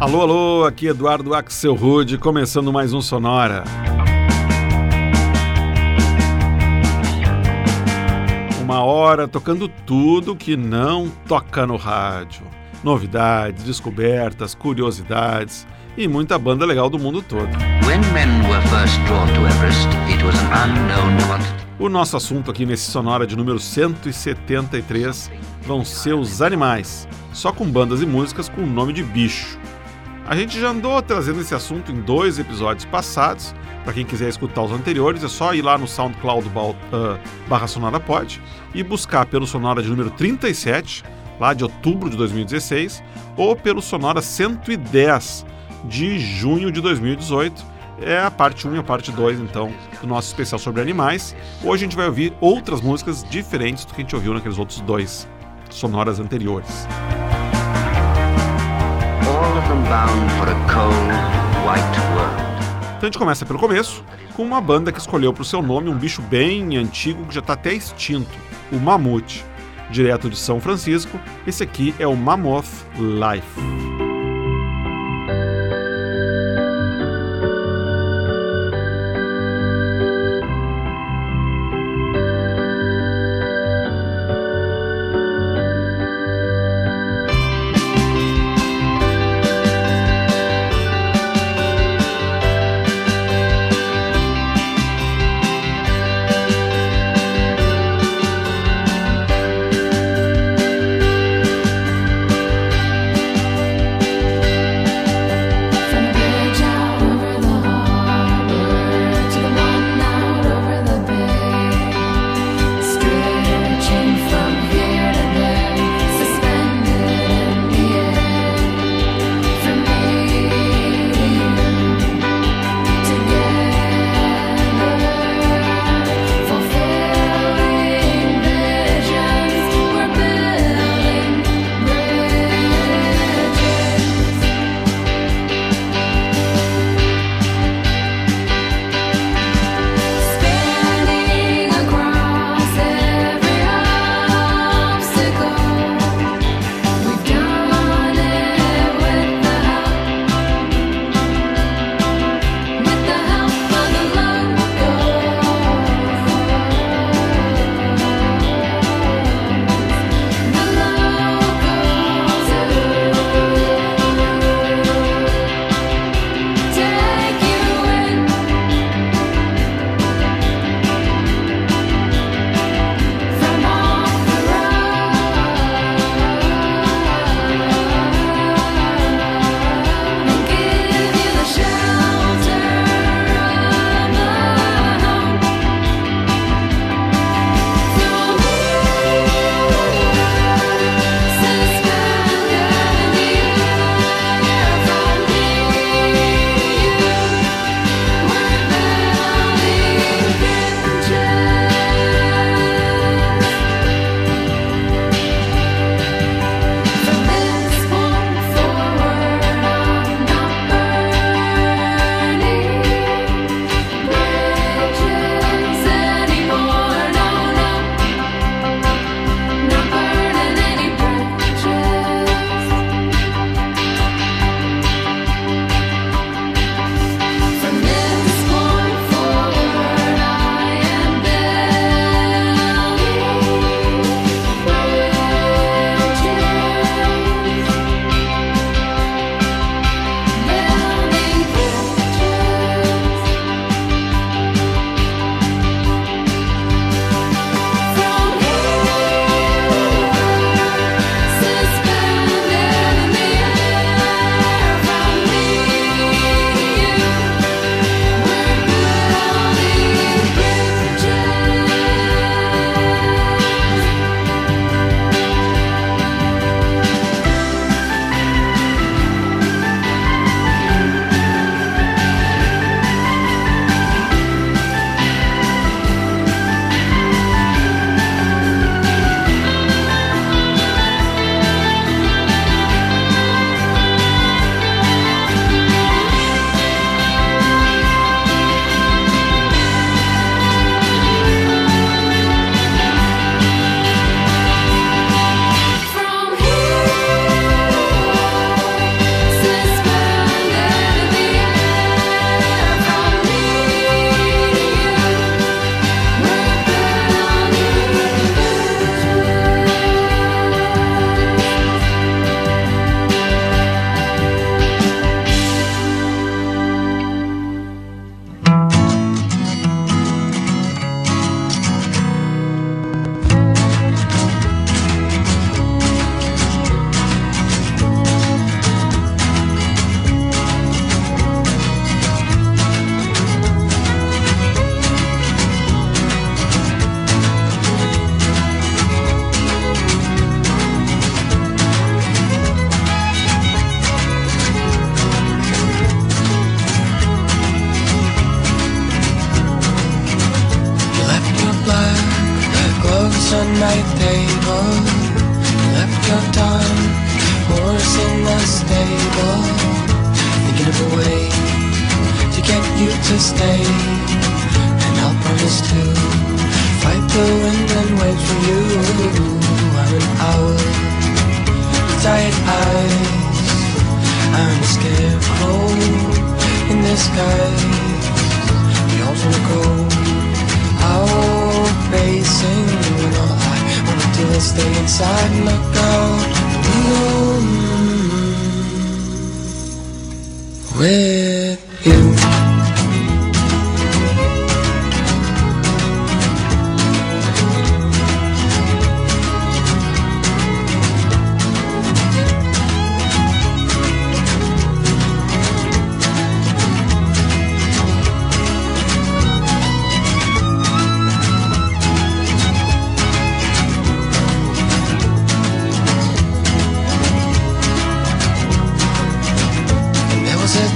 Alô, alô, aqui Eduardo Axel Rude, começando mais um Sonora. Uma hora tocando tudo que não toca no rádio. Novidades, descobertas, curiosidades e muita banda legal do mundo todo. O nosso assunto aqui nesse Sonora de número 173 vão ser os animais, só com bandas e músicas com o nome de bicho. A gente já andou trazendo esse assunto em dois episódios passados. Para quem quiser escutar os anteriores, é só ir lá no SoundCloud uh, barra Sonora Pod e buscar pelo Sonora de número 37, lá de outubro de 2016, ou pelo Sonora 110 de junho de 2018. É a parte 1 e a parte 2, então, do nosso especial sobre animais. Hoje a gente vai ouvir outras músicas diferentes do que a gente ouviu naqueles outros dois sonoras anteriores. Então a gente começa pelo começo, com uma banda que escolheu para o seu nome um bicho bem antigo que já está até extinto, o mamute. Direto de São Francisco, esse aqui é o Mammoth Life.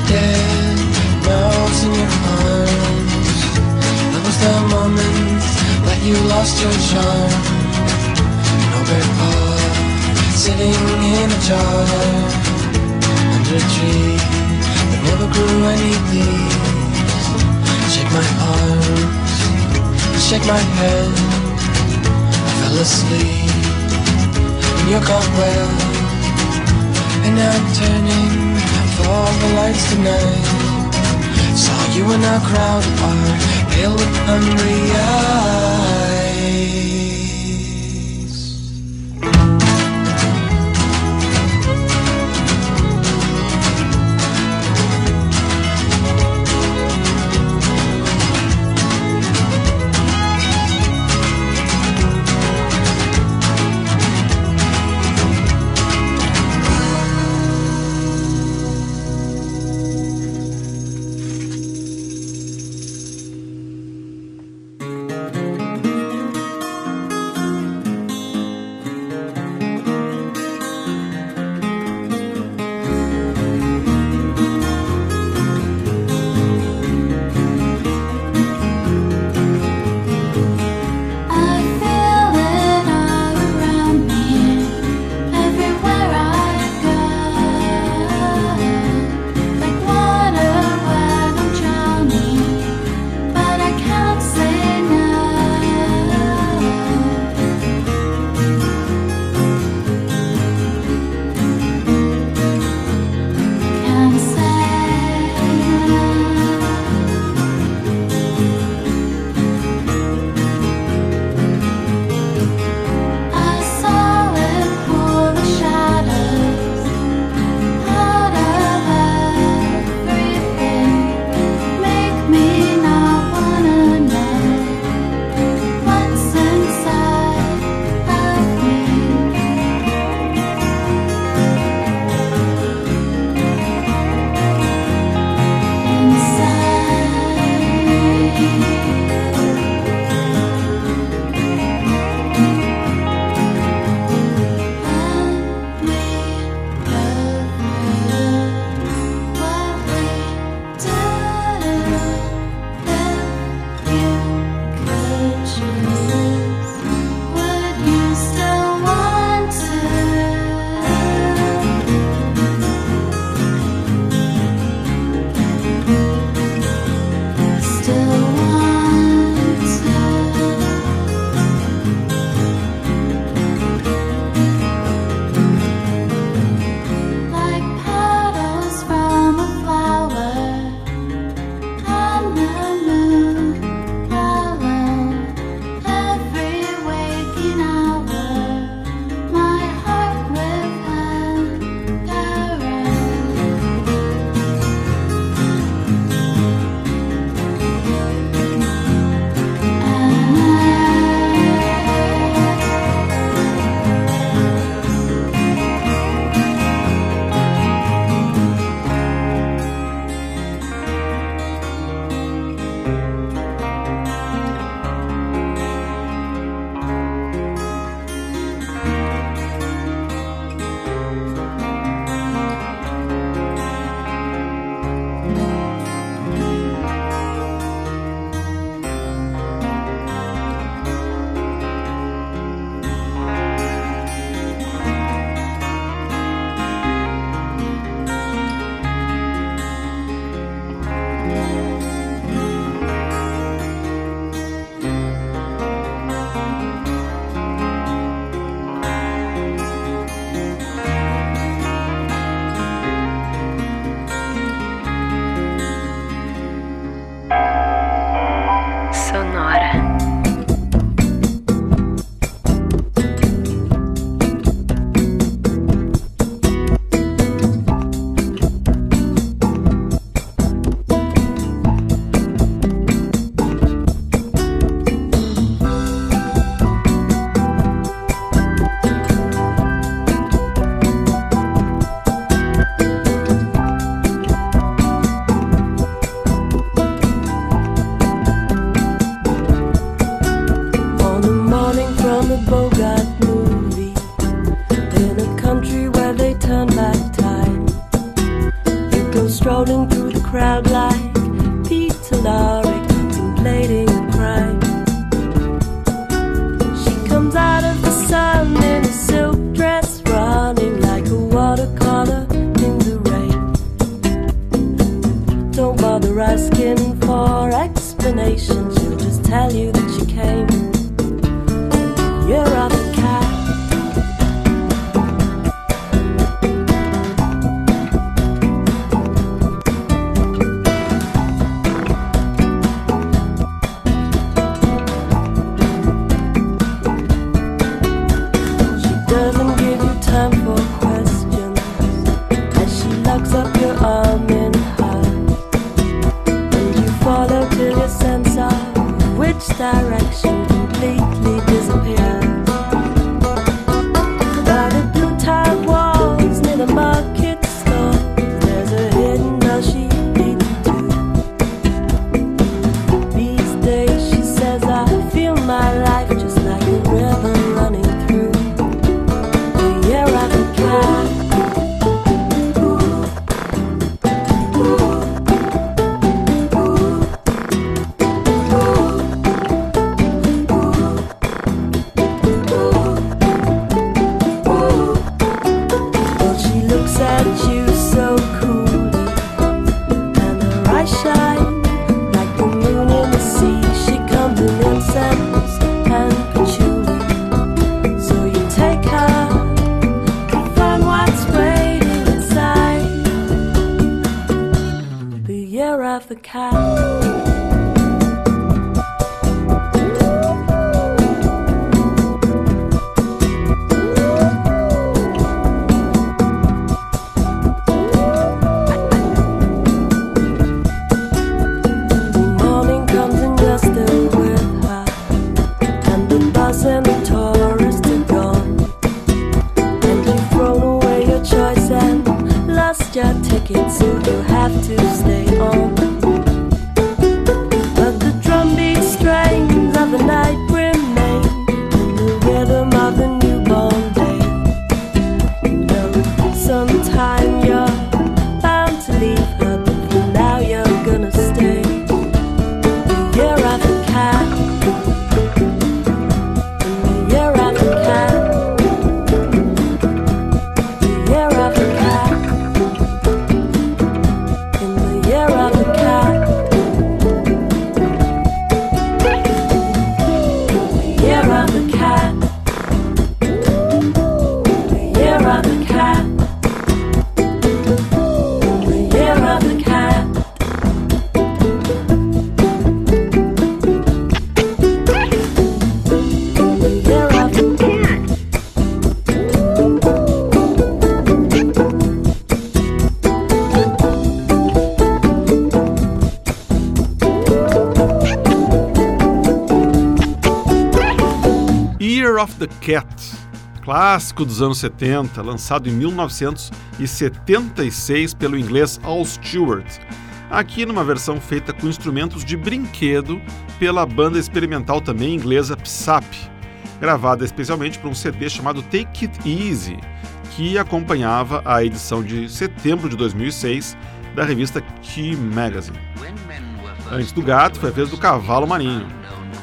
Dead mouse in your arms. That was the moment that you lost your charm. No bear sitting in a jar under a tree that never grew any leaves. Shake my arms, shake my head. I fell asleep in your cobweb. And now I'm turning for the lights tonight. Saw you in a crowd apart, pale with hungry Cat, clássico dos anos 70, lançado em 1976 pelo inglês Al Stewart, aqui numa versão feita com instrumentos de brinquedo pela banda experimental também inglesa Psap, gravada especialmente para um CD chamado Take It Easy, que acompanhava a edição de setembro de 2006 da revista Key Magazine. Antes do gato foi a vez do cavalo marinho.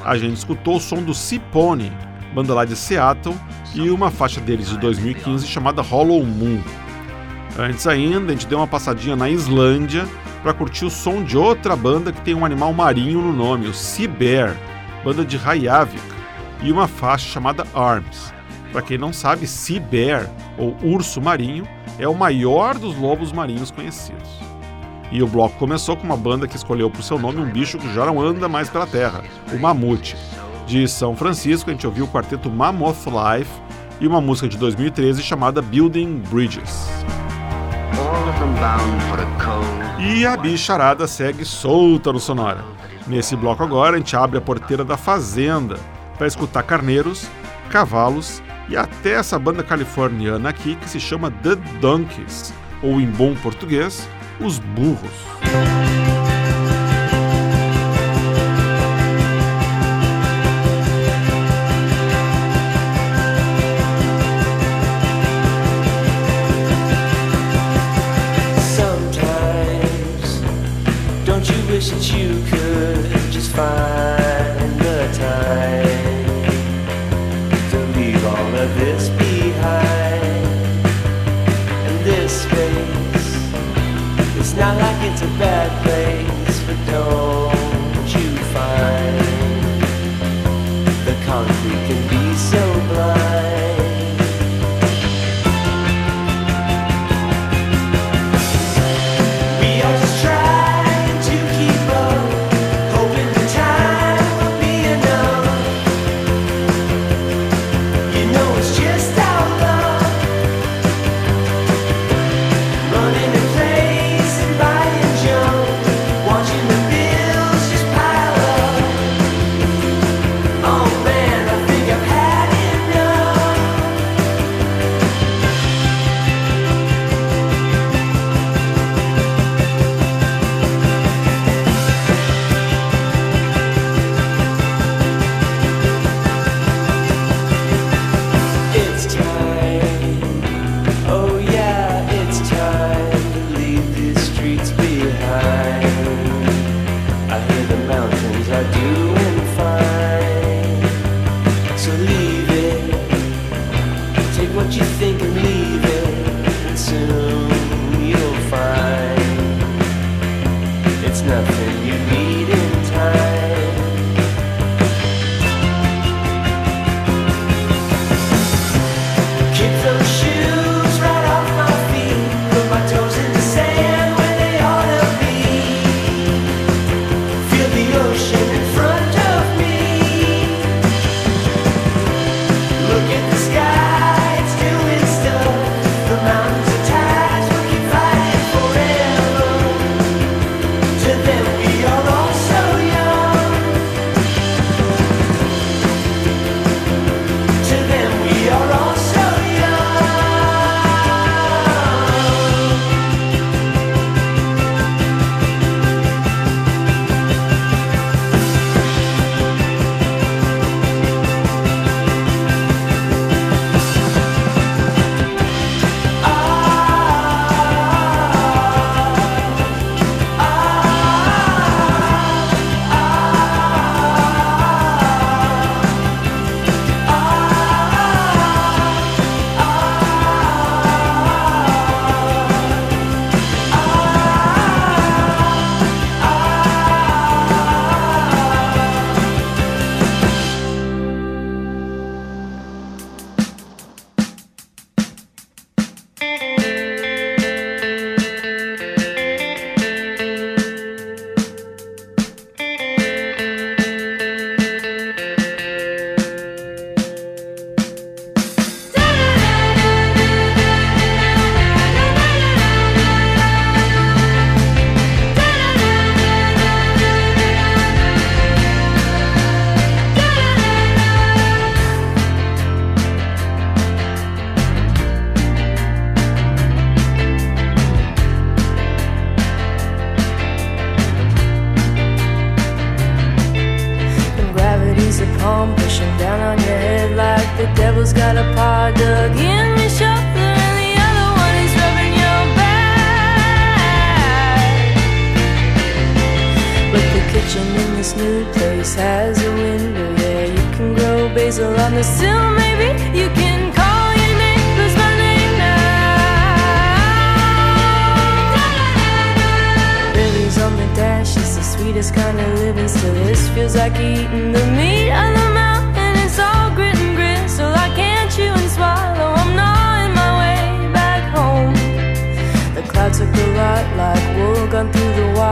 A gente escutou o som do Cipone, banda lá de Seattle, e uma faixa deles de 2015 chamada Hollow Moon. Antes ainda, a gente deu uma passadinha na Islândia para curtir o som de outra banda que tem um animal marinho no nome, o Sea Bear, banda de Reykjavik, e uma faixa chamada Arms. Para quem não sabe, Sea Bear, ou urso marinho, é o maior dos lobos marinhos conhecidos. E o bloco começou com uma banda que escolheu o seu nome um bicho que já não anda mais pela terra, o mamute de São Francisco, a gente ouviu o quarteto Mammoth Life e uma música de 2013 chamada Building Bridges. E a bicharada segue solta no Sonora. Nesse bloco agora, a gente abre a porteira da Fazenda para escutar carneiros, cavalos e até essa banda californiana aqui que se chama The Donkeys, ou em bom português, os burros.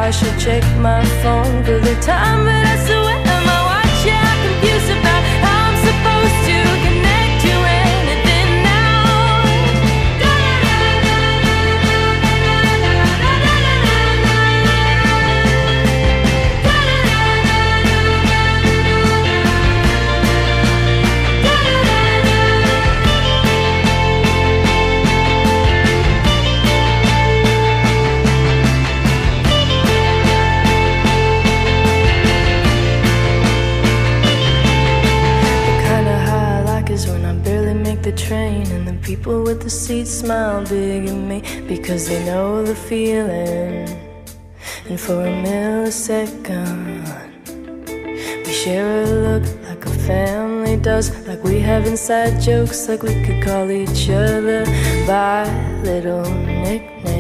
I should check my phone for the time that big digging me because they know the feeling. And for a millisecond, we share a look like a family does, like we have inside jokes, like we could call each other by little nicknames.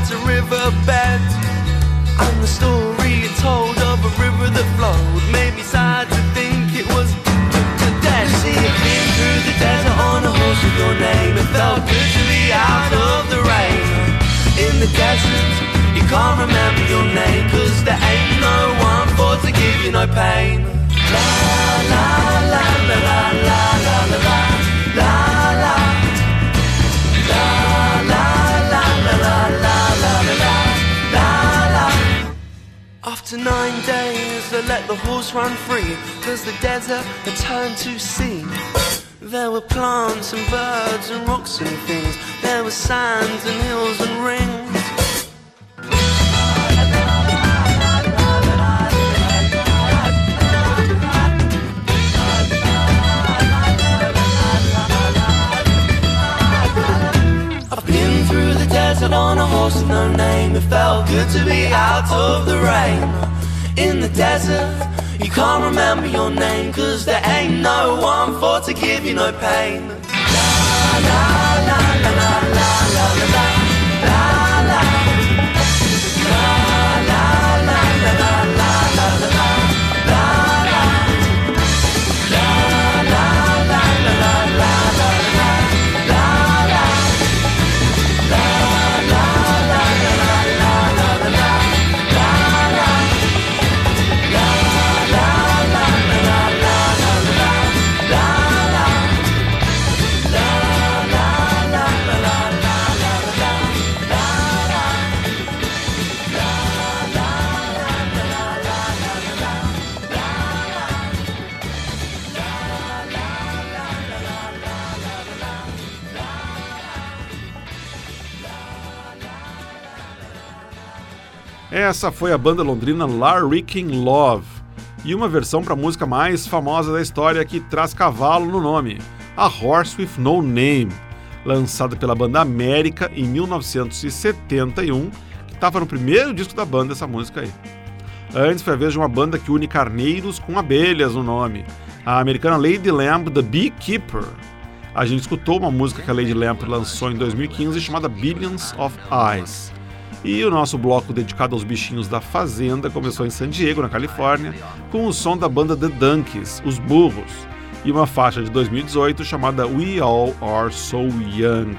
Looking at a riverbed. And the story told of a river that flowed made me sad to think it was to dead. See, I've been through the desert on a horse with your name. It felt good out of the rain. In the desert, you can't remember your name, cause there ain't no one for to give you no pain. La la la la la la I let the horse run free Cause the desert had turned to sea There were plants and birds and rocks and things There were sands and hills and rings through the desert on a horse with no name. It felt good to be out of the rain in the desert. You can't remember your name Cause there ain't no one for to give you no pain. La la la la la la la la Essa foi a banda londrina Larrikin Love e uma versão para a música mais famosa da história que traz cavalo no nome, A Horse with No Name, lançada pela banda América em 1971, que estava no primeiro disco da banda essa música aí. Antes foi a vez de uma banda que une carneiros com abelhas no nome, a americana Lady Lamb The Beekeeper. A gente escutou uma música que a Lady Lamb lançou em 2015 chamada Billions of Eyes. E o nosso bloco dedicado aos bichinhos da fazenda começou em San Diego, na Califórnia, com o som da banda The Donkeys, Os Burros, e uma faixa de 2018 chamada We All Are So Young.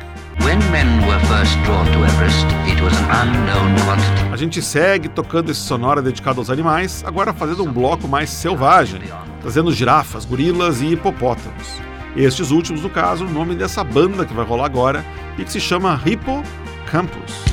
Everest. A gente segue tocando esse sonora dedicado aos animais, agora fazendo um bloco mais selvagem, trazendo girafas, gorilas e hipopótamos. Estes últimos, no caso, o nome dessa banda que vai rolar agora e que se chama Hippo Campus.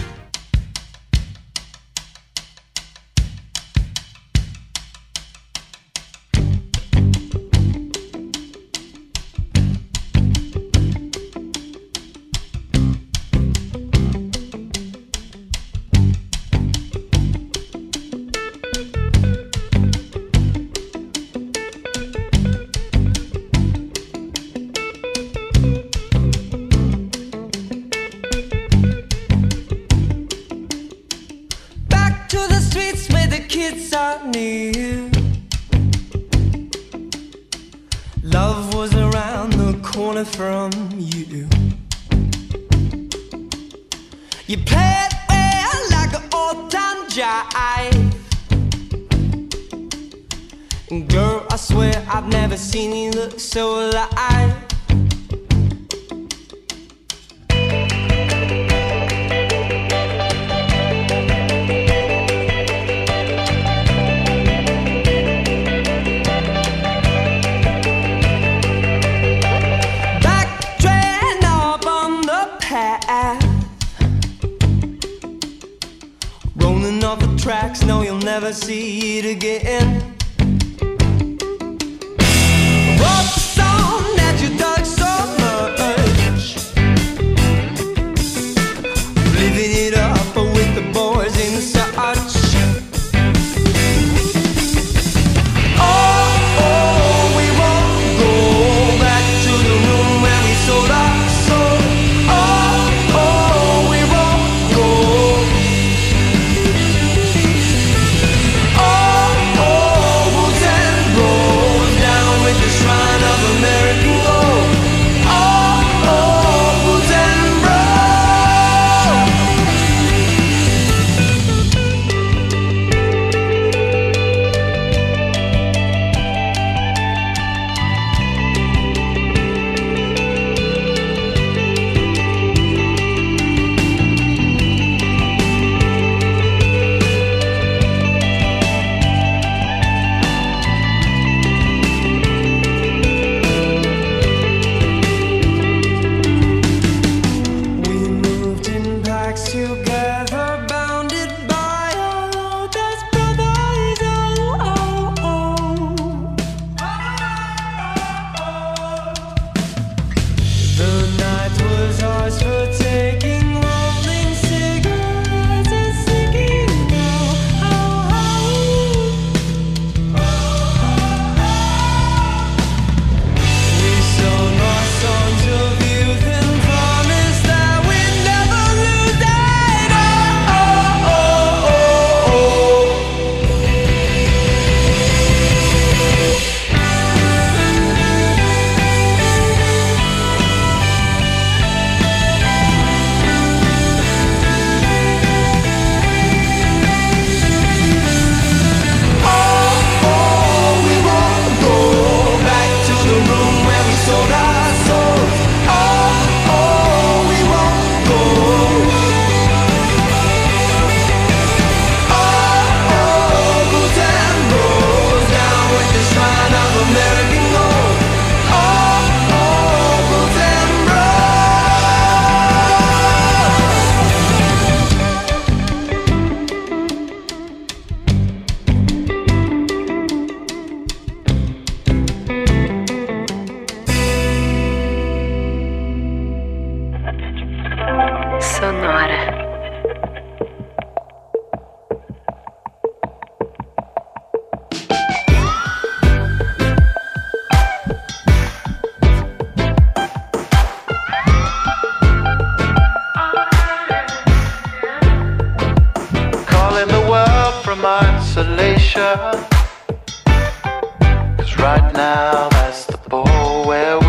You played well like an old time jive. Girl, I swear I've never seen you look so alive. see it again. in the world from isolation. Cause right now that's the ball where we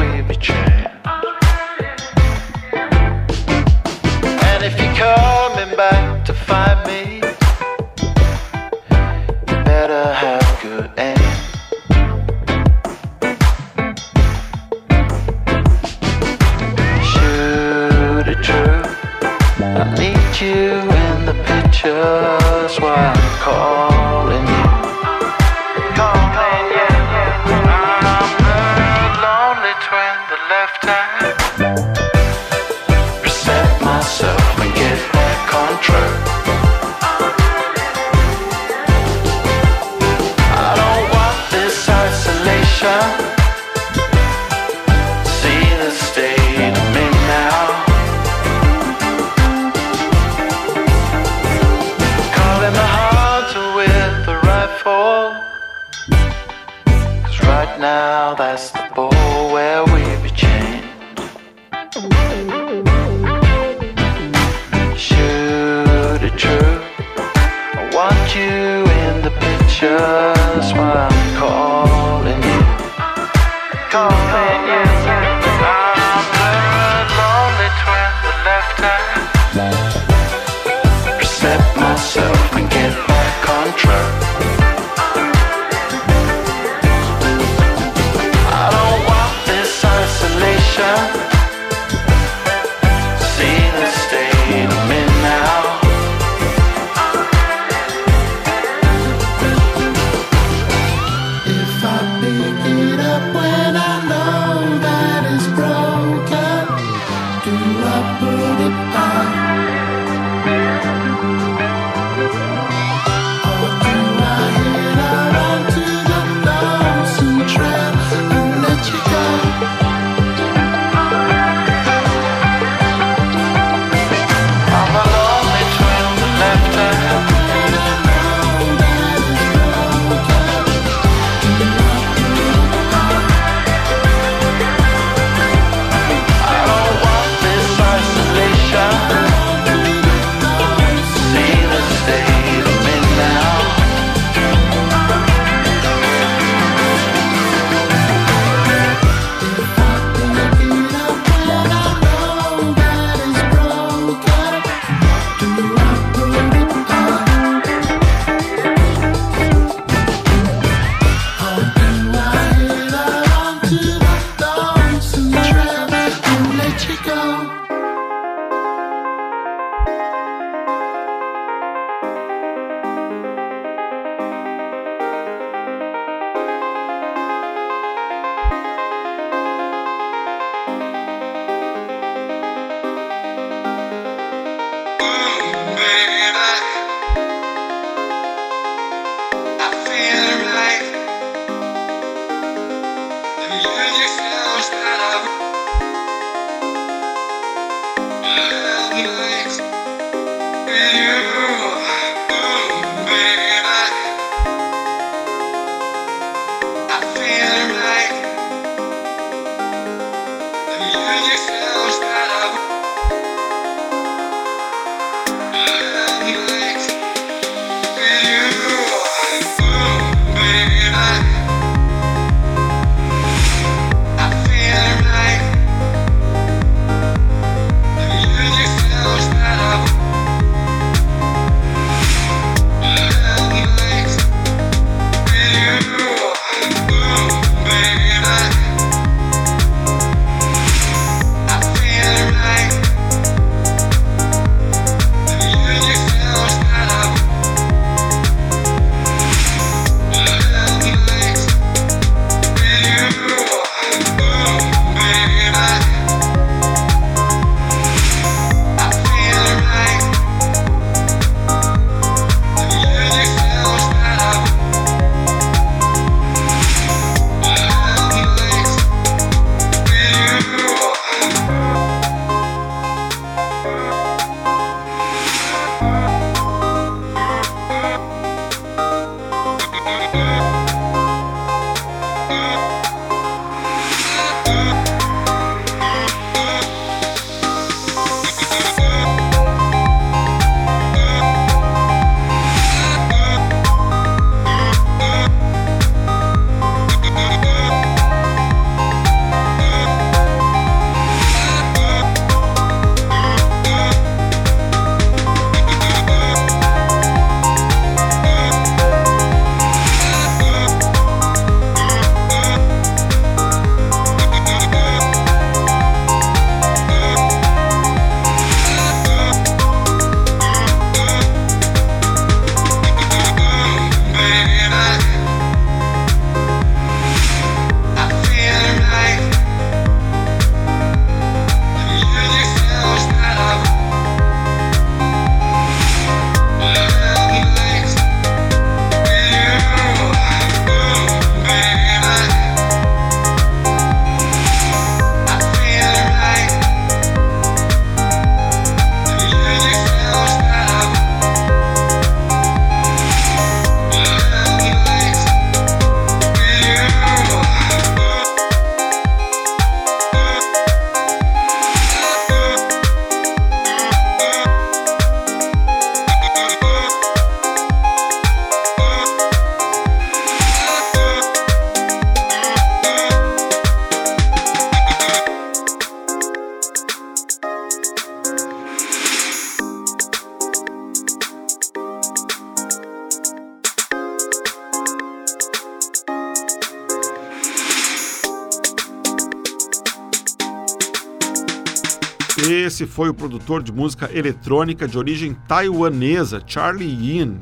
Esse foi o produtor de música eletrônica de origem taiwanesa, Charlie Yin,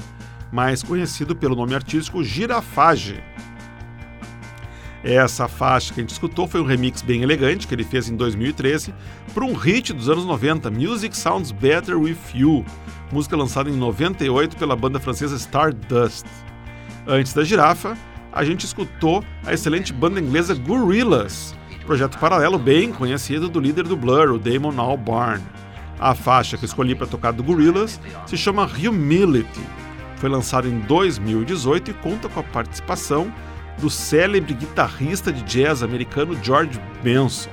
mais conhecido pelo nome artístico Girafage. Essa faixa que a gente escutou foi um remix bem elegante que ele fez em 2013 para um hit dos anos 90, Music Sounds Better With You, música lançada em 98 pela banda francesa Stardust. Antes da girafa, a gente escutou a excelente banda inglesa Gorillaz, projeto paralelo bem conhecido do líder do Blur, o Damon Albarn. A faixa que escolhi para tocar do Gorillaz se chama Humility. Foi lançada em 2018 e conta com a participação do célebre guitarrista de jazz americano George Benson.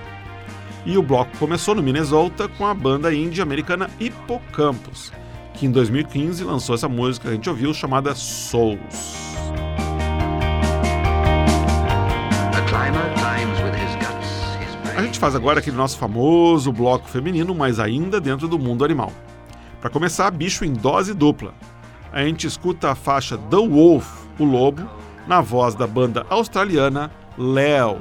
E o bloco começou no Minnesota com a banda indie americana Hippocampus, que em 2015 lançou essa música que a gente ouviu chamada Souls. A gente faz agora aquele nosso famoso bloco feminino, mas ainda dentro do mundo animal. Para começar, bicho em dose dupla. A gente escuta a faixa The Wolf, o lobo, na voz da banda australiana Leo.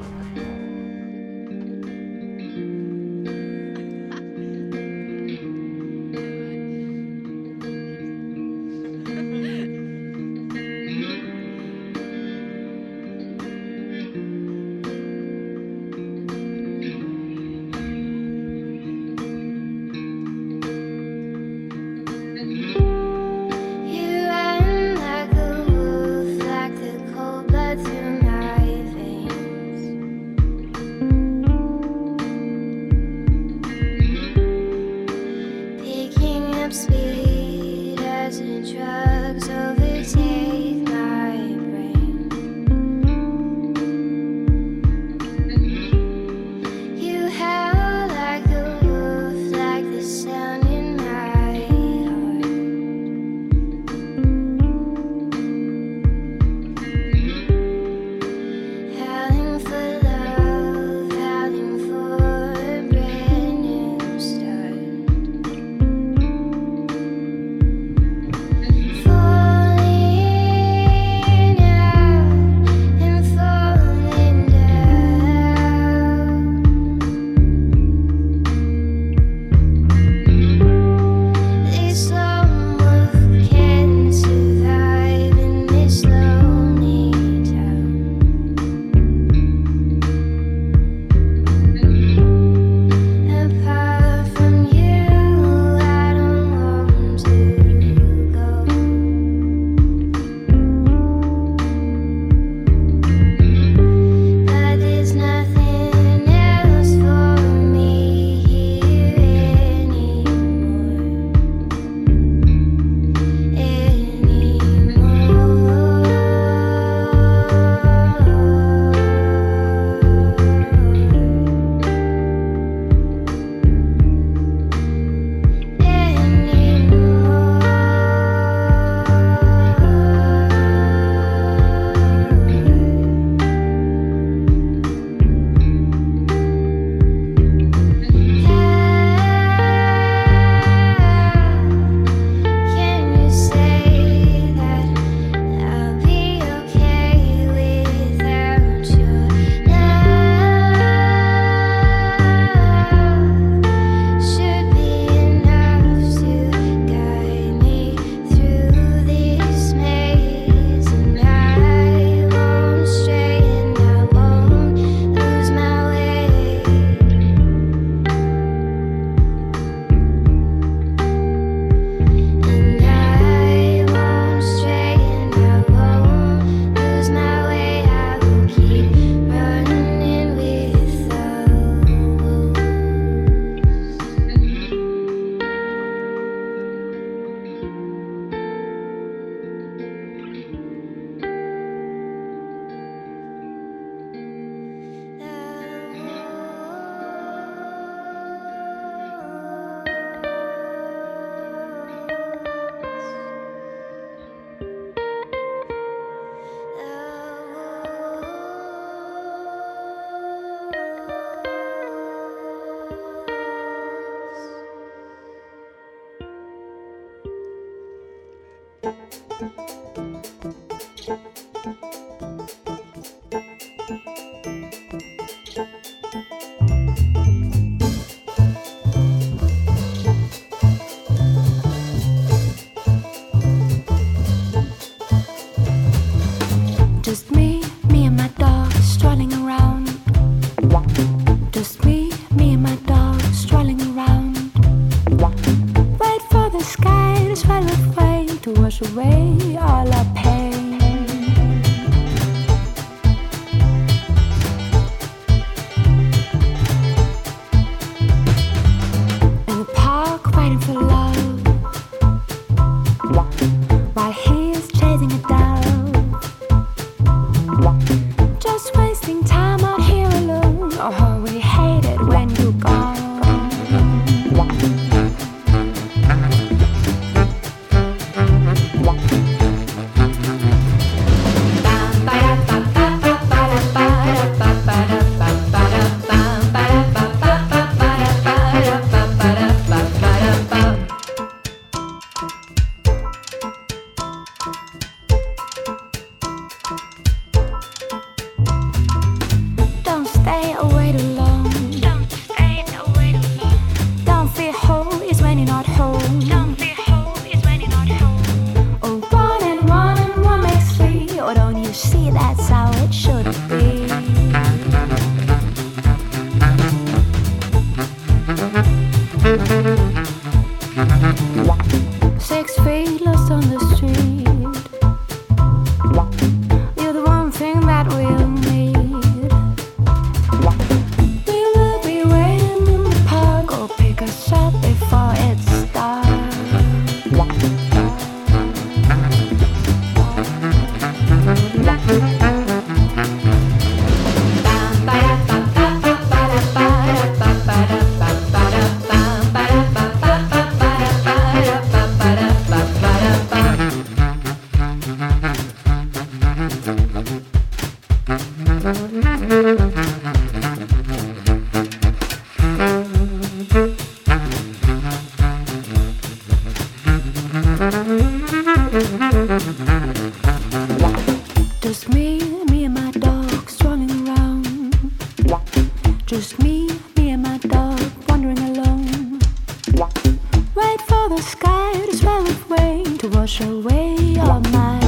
To wash away all my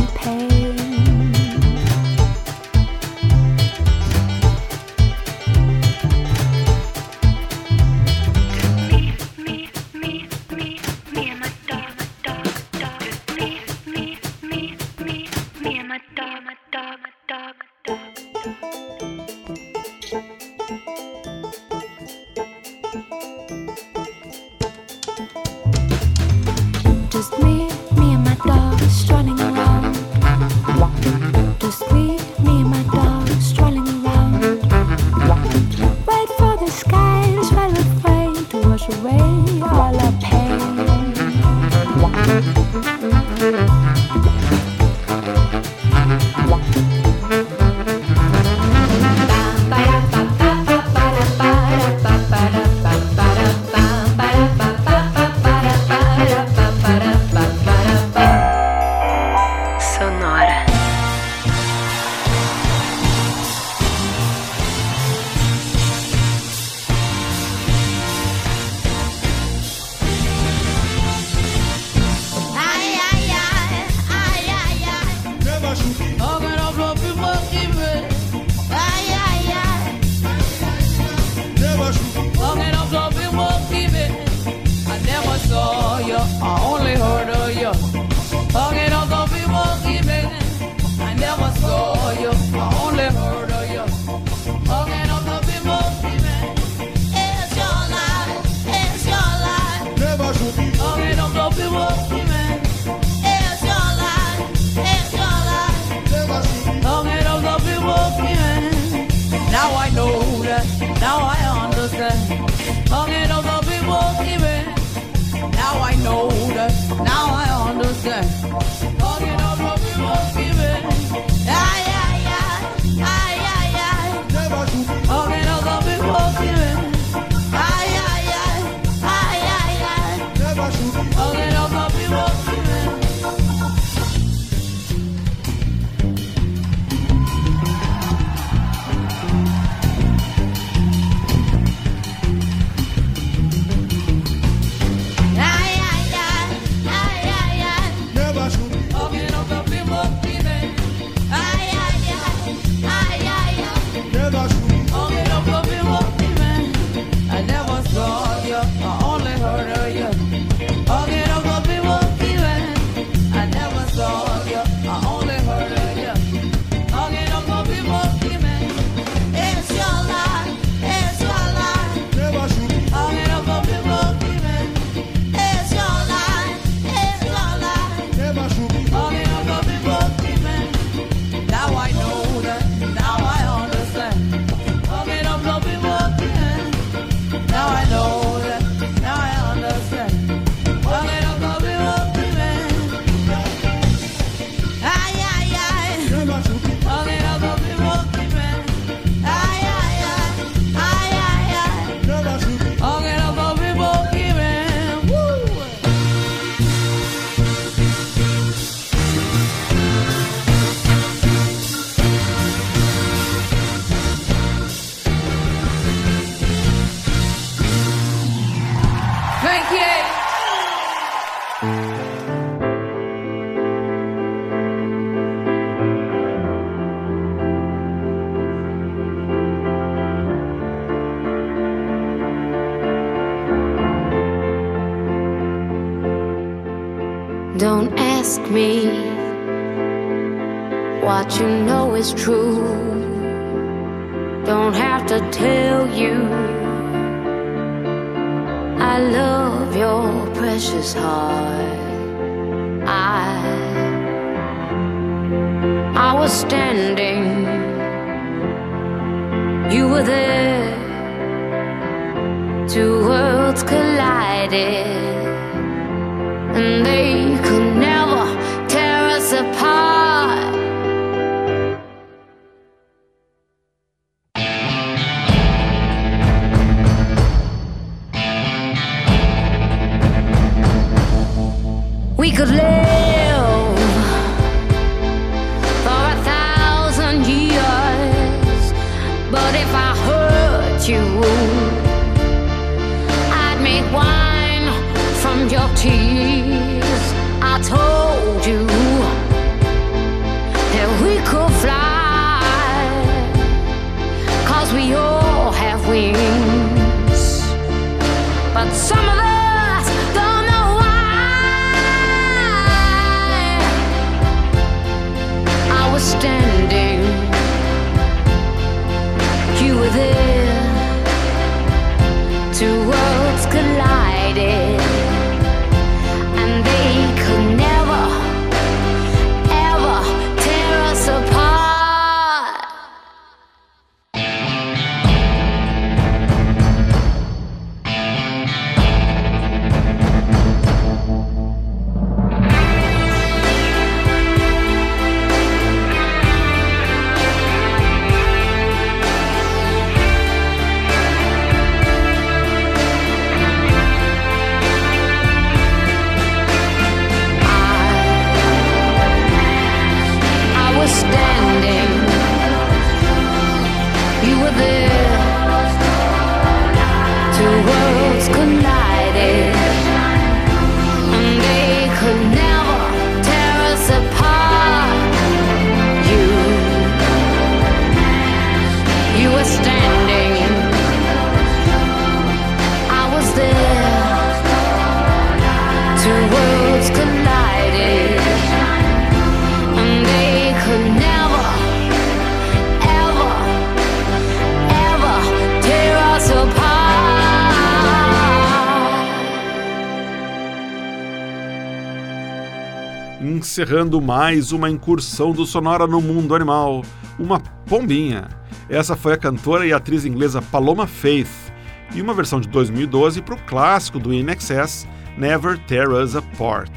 encerrando mais uma incursão do Sonora no mundo animal, uma pombinha. Essa foi a cantora e atriz inglesa Paloma Faith, e uma versão de 2012 para o clássico do INXS, Never Tear Us Apart.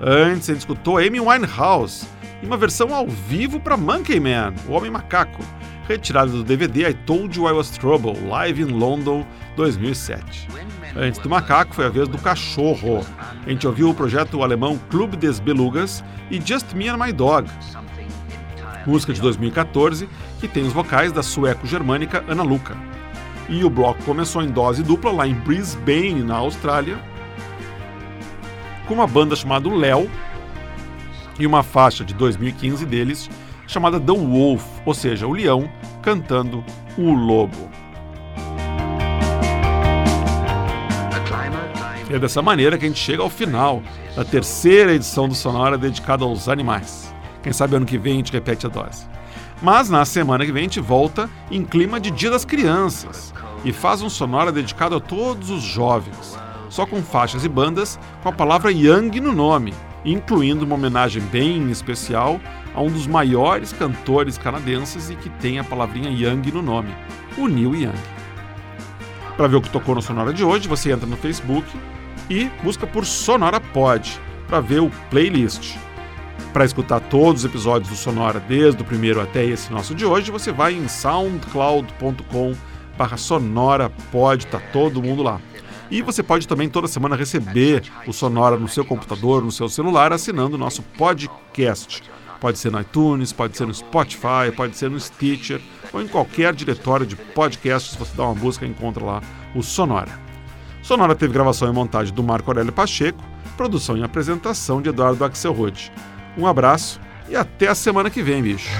Antes, ele escutou Amy Winehouse, em uma versão ao vivo para Monkey Man, o Homem Macaco, retirada do DVD I Told You I Was Trouble, live in London 2007. Antes do macaco foi a vez do cachorro. A gente ouviu o projeto alemão Club des Belugas e Just Me and My Dog, música de 2014 que tem os vocais da sueco-germânica Ana Luca. E o bloco começou em dose dupla lá em Brisbane, na Austrália, com uma banda chamada Léo e uma faixa de 2015 deles chamada The Wolf, ou seja, o leão cantando o lobo. E é dessa maneira que a gente chega ao final da terceira edição do Sonora dedicada aos animais. Quem sabe ano que vem a gente repete a dose. Mas na semana que vem a gente volta em clima de Dia das Crianças e faz um Sonora dedicado a todos os jovens, só com faixas e bandas com a palavra Young no nome, incluindo uma homenagem bem especial a um dos maiores cantores canadenses e que tem a palavrinha Young no nome, o Neil Young. Para ver o que tocou no Sonora de hoje, você entra no Facebook e busca por Sonora Pod para ver o playlist. Para escutar todos os episódios do Sonora, desde o primeiro até esse nosso de hoje, você vai em soundcloud.com barra sonora pod, tá todo mundo lá. E você pode também toda semana receber o Sonora no seu computador, no seu celular, assinando o nosso podcast. Pode ser no iTunes, pode ser no Spotify, pode ser no Stitcher ou em qualquer diretório de podcasts. Você dá uma busca encontra lá o Sonora. Sonora teve gravação e montagem do Marco Aurélio Pacheco, produção e apresentação de Eduardo Axelrod. Um abraço e até a semana que vem, bicho.